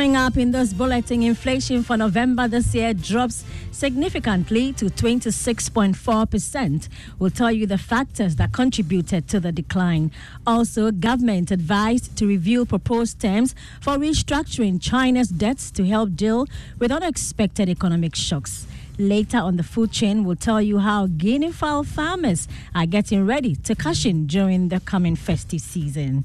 Coming up in this bulletin, inflation for November this year drops significantly to 26.4%. We'll tell you the factors that contributed to the decline. Also, government advised to review proposed terms for restructuring China's debts to help deal with unexpected economic shocks. Later on the food chain, we'll tell you how guinea fowl farmers are getting ready to cash in during the coming festive season.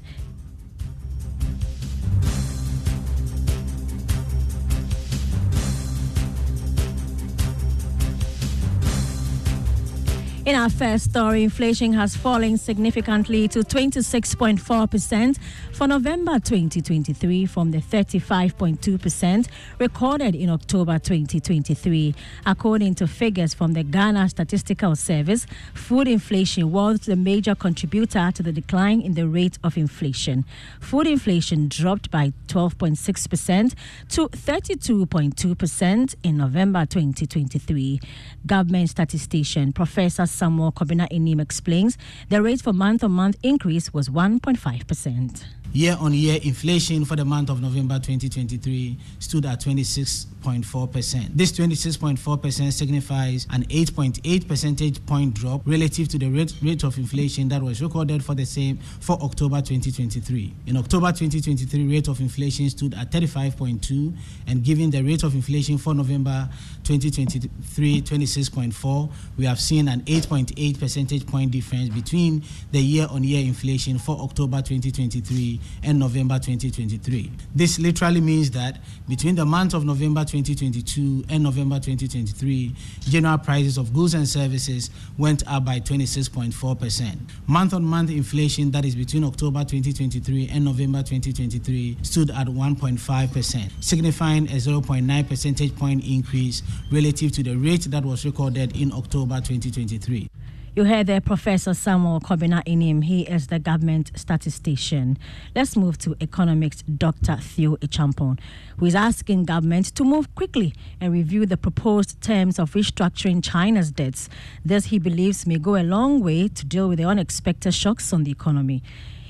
In our first story, inflation has fallen significantly to 26.4% for November 2023 from the 35.2% recorded in October 2023. According to figures from the Ghana Statistical Service, food inflation was the major contributor to the decline in the rate of inflation. Food inflation dropped by 12.6% to 32.2% in November 2023. Government statistician Professor Samuel Kobina Annim explains the rate for month on month increase was 1.5%. Year on year inflation for the month of November 2023 stood at 26.4%. This 26.4% signifies an 8.8 percentage point drop relative to the rate, rate of inflation that was recorded for the same for October 2023. In October 2023, rate of inflation stood at 35.2 and given the rate of inflation for November 2023 26.4, we have seen an 8.8 percentage point difference between the year on year inflation for October 2023 and November 2023. This literally means that between the month of November 2022 and November 2023, general prices of goods and services went up by 26.4%. Month on month inflation, that is between October 2023 and November 2023, stood at 1.5%, signifying a 0.9 percentage point increase relative to the rate that was recorded in October 2023. You heard there Professor Samuel Kobina Annim. He is the government statistician. Let's move to economics Dr. Theo Acheampong, who is asking government to move quickly and review the proposed terms of restructuring China's debts. This, he believes, may go a long way to deal with the unexpected shocks on the economy.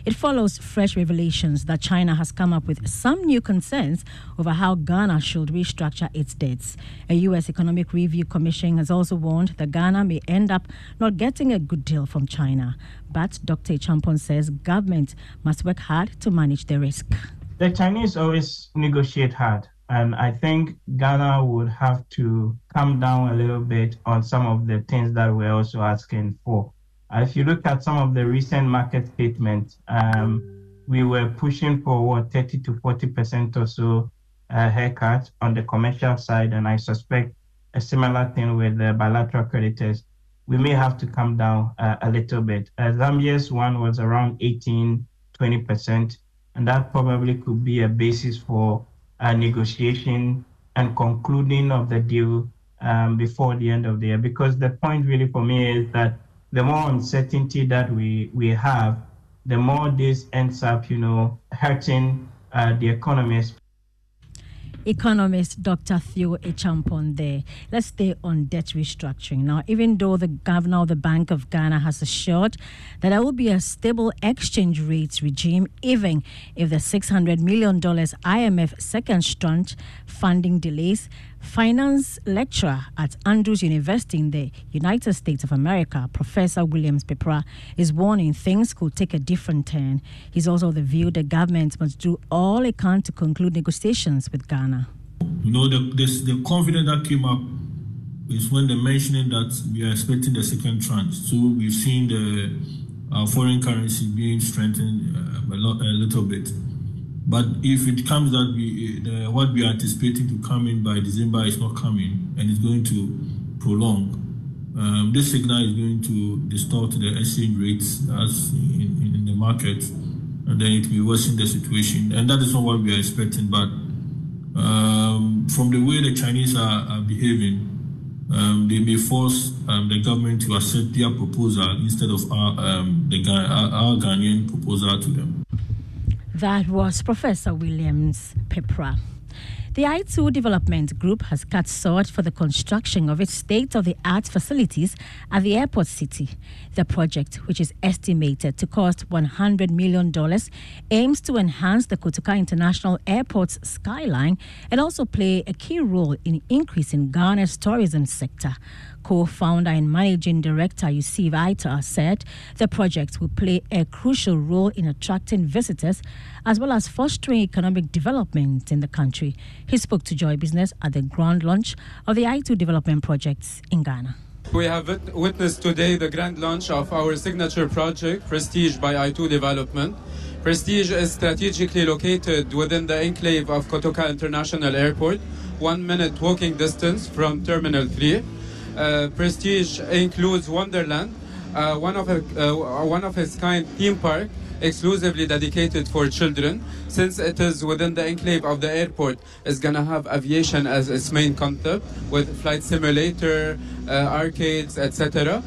It follows fresh revelations that China has come up with some new concerns over how Ghana should restructure its debts. A U.S. Economic Review Commission has also warned that Ghana may end up not getting a good deal from China. But Dr. Acheampong says government must work hard to manage the risk. The Chinese always negotiate hard. And I think Ghana would have to come down a little bit on some of the things that we're also asking for. Uh, if you look at some of the recent market statements, um, we were pushing for what 30 to 40 percent or so uh, haircut on the commercial side, and I suspect a similar thing with the bilateral creditors. We may have to come down uh, a little bit. Uh, Zambia's one was around 18, 20 percent, and that probably could be a basis for a negotiation and concluding of the deal um, before the end of the year. Because the point really for me is that the more uncertainty that we, we have, the more this ends up, you know, hurting uh, the economy. Economist Dr. Theo Acheampong there. Let's stay on debt restructuring. Now, even though the governor of the Bank of Ghana has assured that there will be a stable exchange rates regime, even if the $600 million IMF second tranche funding delays, finance lecturer at Andrews University in the United States of America, Professor Williams Peprah, is warning things could take a different turn. He's also of the view the government must do all it can to conclude negotiations with Ghana. You know, the, this, the confidence that came up is when they're mentioning that we are expecting the second tranche. So we've seen the uh, foreign currency being strengthened uh, a, lot, a little bit. But if it comes that we, the, what we are anticipating to come in by December is not coming and it's going to prolong, um, this signal is going to distort the exchange rates as in, in, the market, and then it will worsen the situation. And that is not what we are expecting. But um, from the way the Chinese are, are behaving, um, they may force um, the government to accept their proposal instead of our, um, the, our Ghanaian proposal to them. That was Professor Williams Peprah. The I2 Development Group has cut short for the construction of its state of the art facilities at the airport city. The project, which is estimated to cost $100 million, aims to enhance the Kotoka International Airport's skyline and also play a key role in increasing Ghana's tourism sector co-founder and managing director Yusuf Aita said the project will play a crucial role in attracting visitors as well as fostering economic development in the country. He spoke to Joy Business at the grand launch of the I2 development projects in Ghana. We have witnessed today the grand launch of our signature project, Prestige by I2 Development. Prestige is strategically located within the enclave of Kotoka International Airport, one minute walking distance from Terminal 3. Uh, Prestige includes Wonderland, uh, one of a, uh, one of its kind theme park exclusively dedicated for children. Since it is within the enclave of the airport it's gonna have aviation as its main concept with flight simulator uh, arcades etc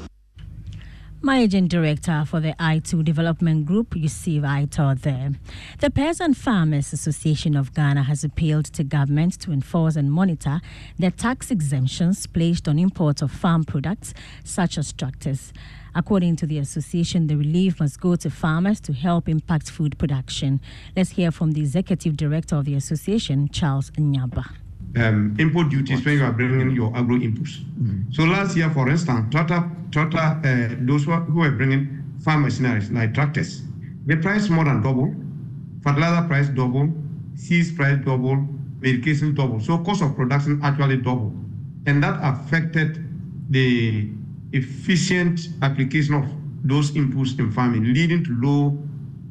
Managing Director for the I2 Development Group, Yusuf Aitor there. The Peasant Farmers Association of Ghana has appealed to government to enforce and monitor the tax exemptions placed on imports of farm products such as tractors. According to the association, the relief must go to farmers to help impact food production. Let's hear from the executive director of the association, Charles Nyaaba um, import duties when you are bringing your agro inputs. Mm. So last year, for instance, tractor, tractor, uh, those who, who were bringing farm machineries like tractors, the price more than double, fertilizer price double, seeds price double, medication double. So cost of production actually double, and that affected the efficient application of those inputs in farming, leading to low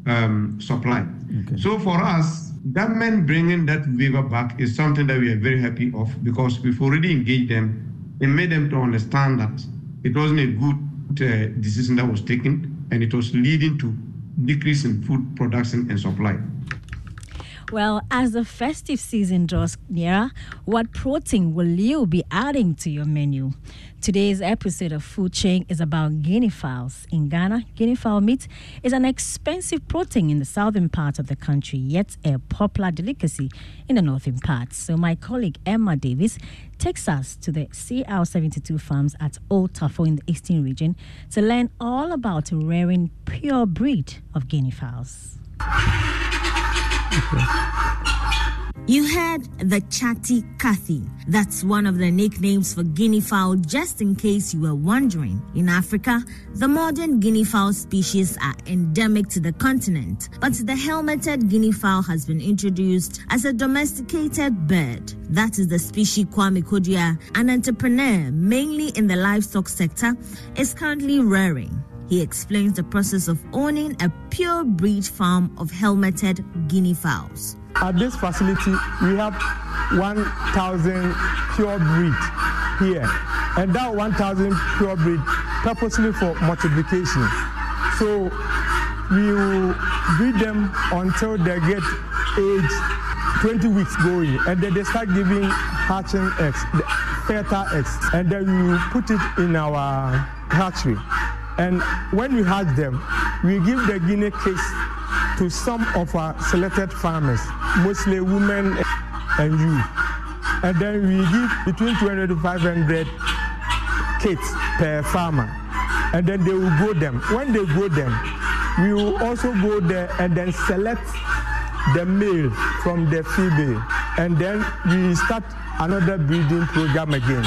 um, supply. Okay. So for us, Government bringing that waiver back is something that we are very happy of because we've already engaged them and made them to understand that it wasn't a good uh, decision that was taken and it was leading to decrease in food production and supply. Well, as the festive season draws nearer, what protein will you be adding to your menu? Today's episode of Food Chain is about guinea fowls. In Ghana, guinea fowl meat is an expensive protein in the southern part of the country, yet a popular delicacy in the northern part. So, my colleague Emma Davis takes us to the CR72 farms at Old Tafo in the eastern region to learn all about rearing pure breed of guinea fowls. You heard the chatty Cathy. That's one of the nicknames for guinea fowl, just in case you were wondering. In Africa, the modern guinea fowl species are endemic to the continent, but the helmeted guinea fowl has been introduced as a domesticated bird. That is the species Kwame Kodia, an entrepreneur mainly in the livestock sector, is currently rearing. He explains the process of owning a pure breed farm of helmeted guinea fowls. At this facility, we have 1,000 pure breed here, and that 1,000 pure breed purposely for multiplication. So we will breed them until they get age 20 weeks going, and then they start giving hatching eggs, fertile eggs, and then we put it in our hatchery. And when we hatch them, we give the guinea case to some of our selected farmers, mostly women and youth. And then we give between 200 to 500 keets per farmer. And then they will grow them. When they grow them, we will also go there and then select the male from the female. And then we start another breeding program again.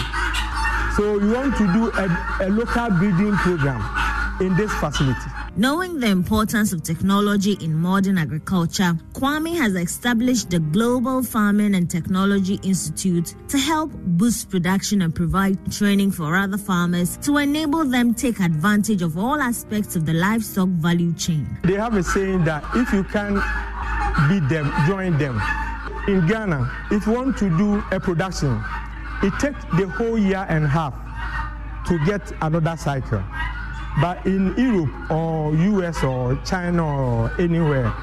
So we want to do a, a local breeding program in this facility. Knowing the importance of technology in modern agriculture, Kwame has established the Global Farming and Technology Institute to help boost production and provide training for other farmers to enable them take advantage of all aspects of the livestock value chain. They have a saying that if you can beat them, join them. In Ghana, if you want to do a production, it takes the whole year and a half to get another cycle. But in Europe or US or China or anywhere,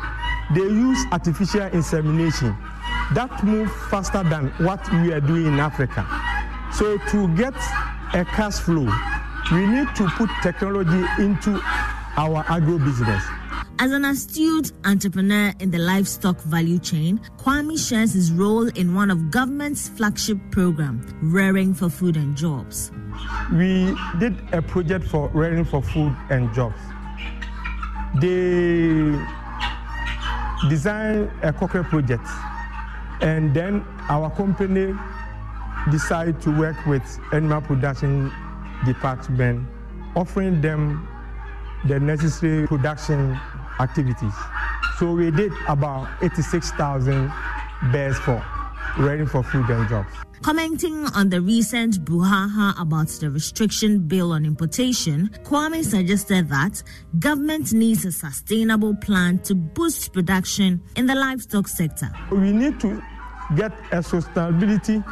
they use artificial insemination. That moves faster than what we are doing in Africa. So to get a cash flow, we need to put technology into our agro business. As an astute entrepreneur in the livestock value chain, Kwame shares his role in one of government's flagship program, Rearing for Food and Jobs. We did a project for Rearing for Food and Jobs. They designed a cooker project, and then our company decided to work with animal production department, offering them the necessary production activities. So we did about 86,000 bears for ready for food and jobs. Commenting on the recent brouhaha about the restriction bill on importation, Kwame suggested that government needs a sustainable plan to boost production in the livestock sector. We need to get a sustainability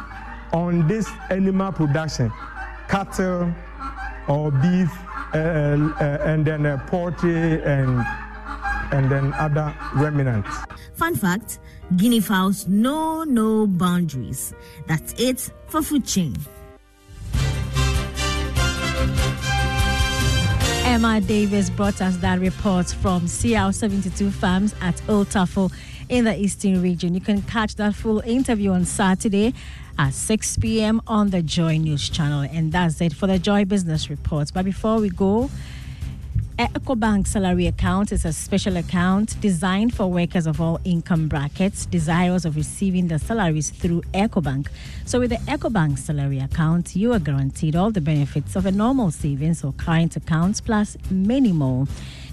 on this animal production, cattle or beef, uh, uh, and then uh, poultry and and then other ruminants. Fun fact guinea fowls know no boundaries. That's it for Food Chain. Emma Davis brought us that report from CL72 farms at Old Tafo in the Eastern region. You can catch that full interview on Saturday at 6 p.m. on the Joy News channel. And that's it for the Joy Business Reports. But before we go, EcoBank salary account is a special account designed for workers of all income brackets desirous of receiving their salaries through EcoBank. So, with the EcoBank salary account, you are guaranteed all the benefits of a normal savings or current account plus many more.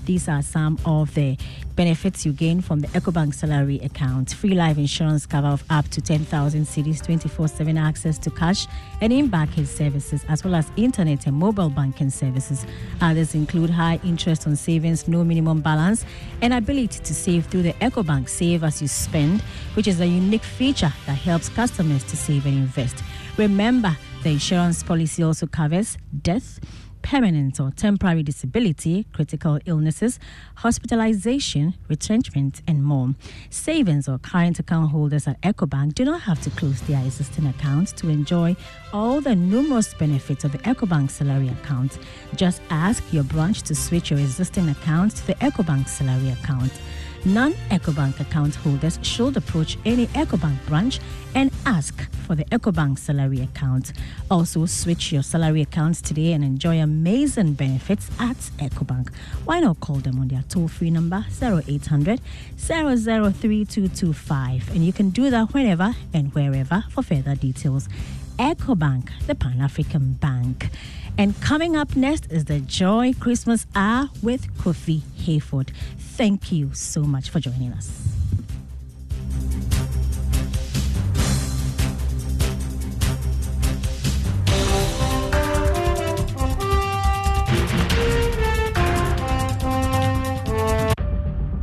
These are some of the benefits you gain from the EcoBank salary account. Free life insurance cover of up to 10,000 cedis, 24-7 access to cash and in-banking services, as well as internet and mobile banking services. Others include high interest on savings, no minimum balance, and ability to save through the EcoBank Save as you spend, which is a unique feature that helps customers to save and invest. Remember, the insurance policy also covers death, permanent or temporary disability, critical illnesses, hospitalization, retrenchment, and more. Savings or current account holders at EcoBank do not have to close their existing accounts to enjoy all the numerous benefits of the EcoBank salary account. Just ask your branch to switch your existing account to the EcoBank salary account. Non EcoBank account holders should approach any EcoBank branch and ask for the EcoBank salary account. Also, switch your salary accounts today and enjoy amazing benefits at EcoBank. Why not call them on their toll free number 0800 003225? And you can do that whenever and wherever for further details. EcoBank, the Pan African Bank. And coming up next is the Joy Christmas Hour with Kofi Hayford. Thank you so much for joining us.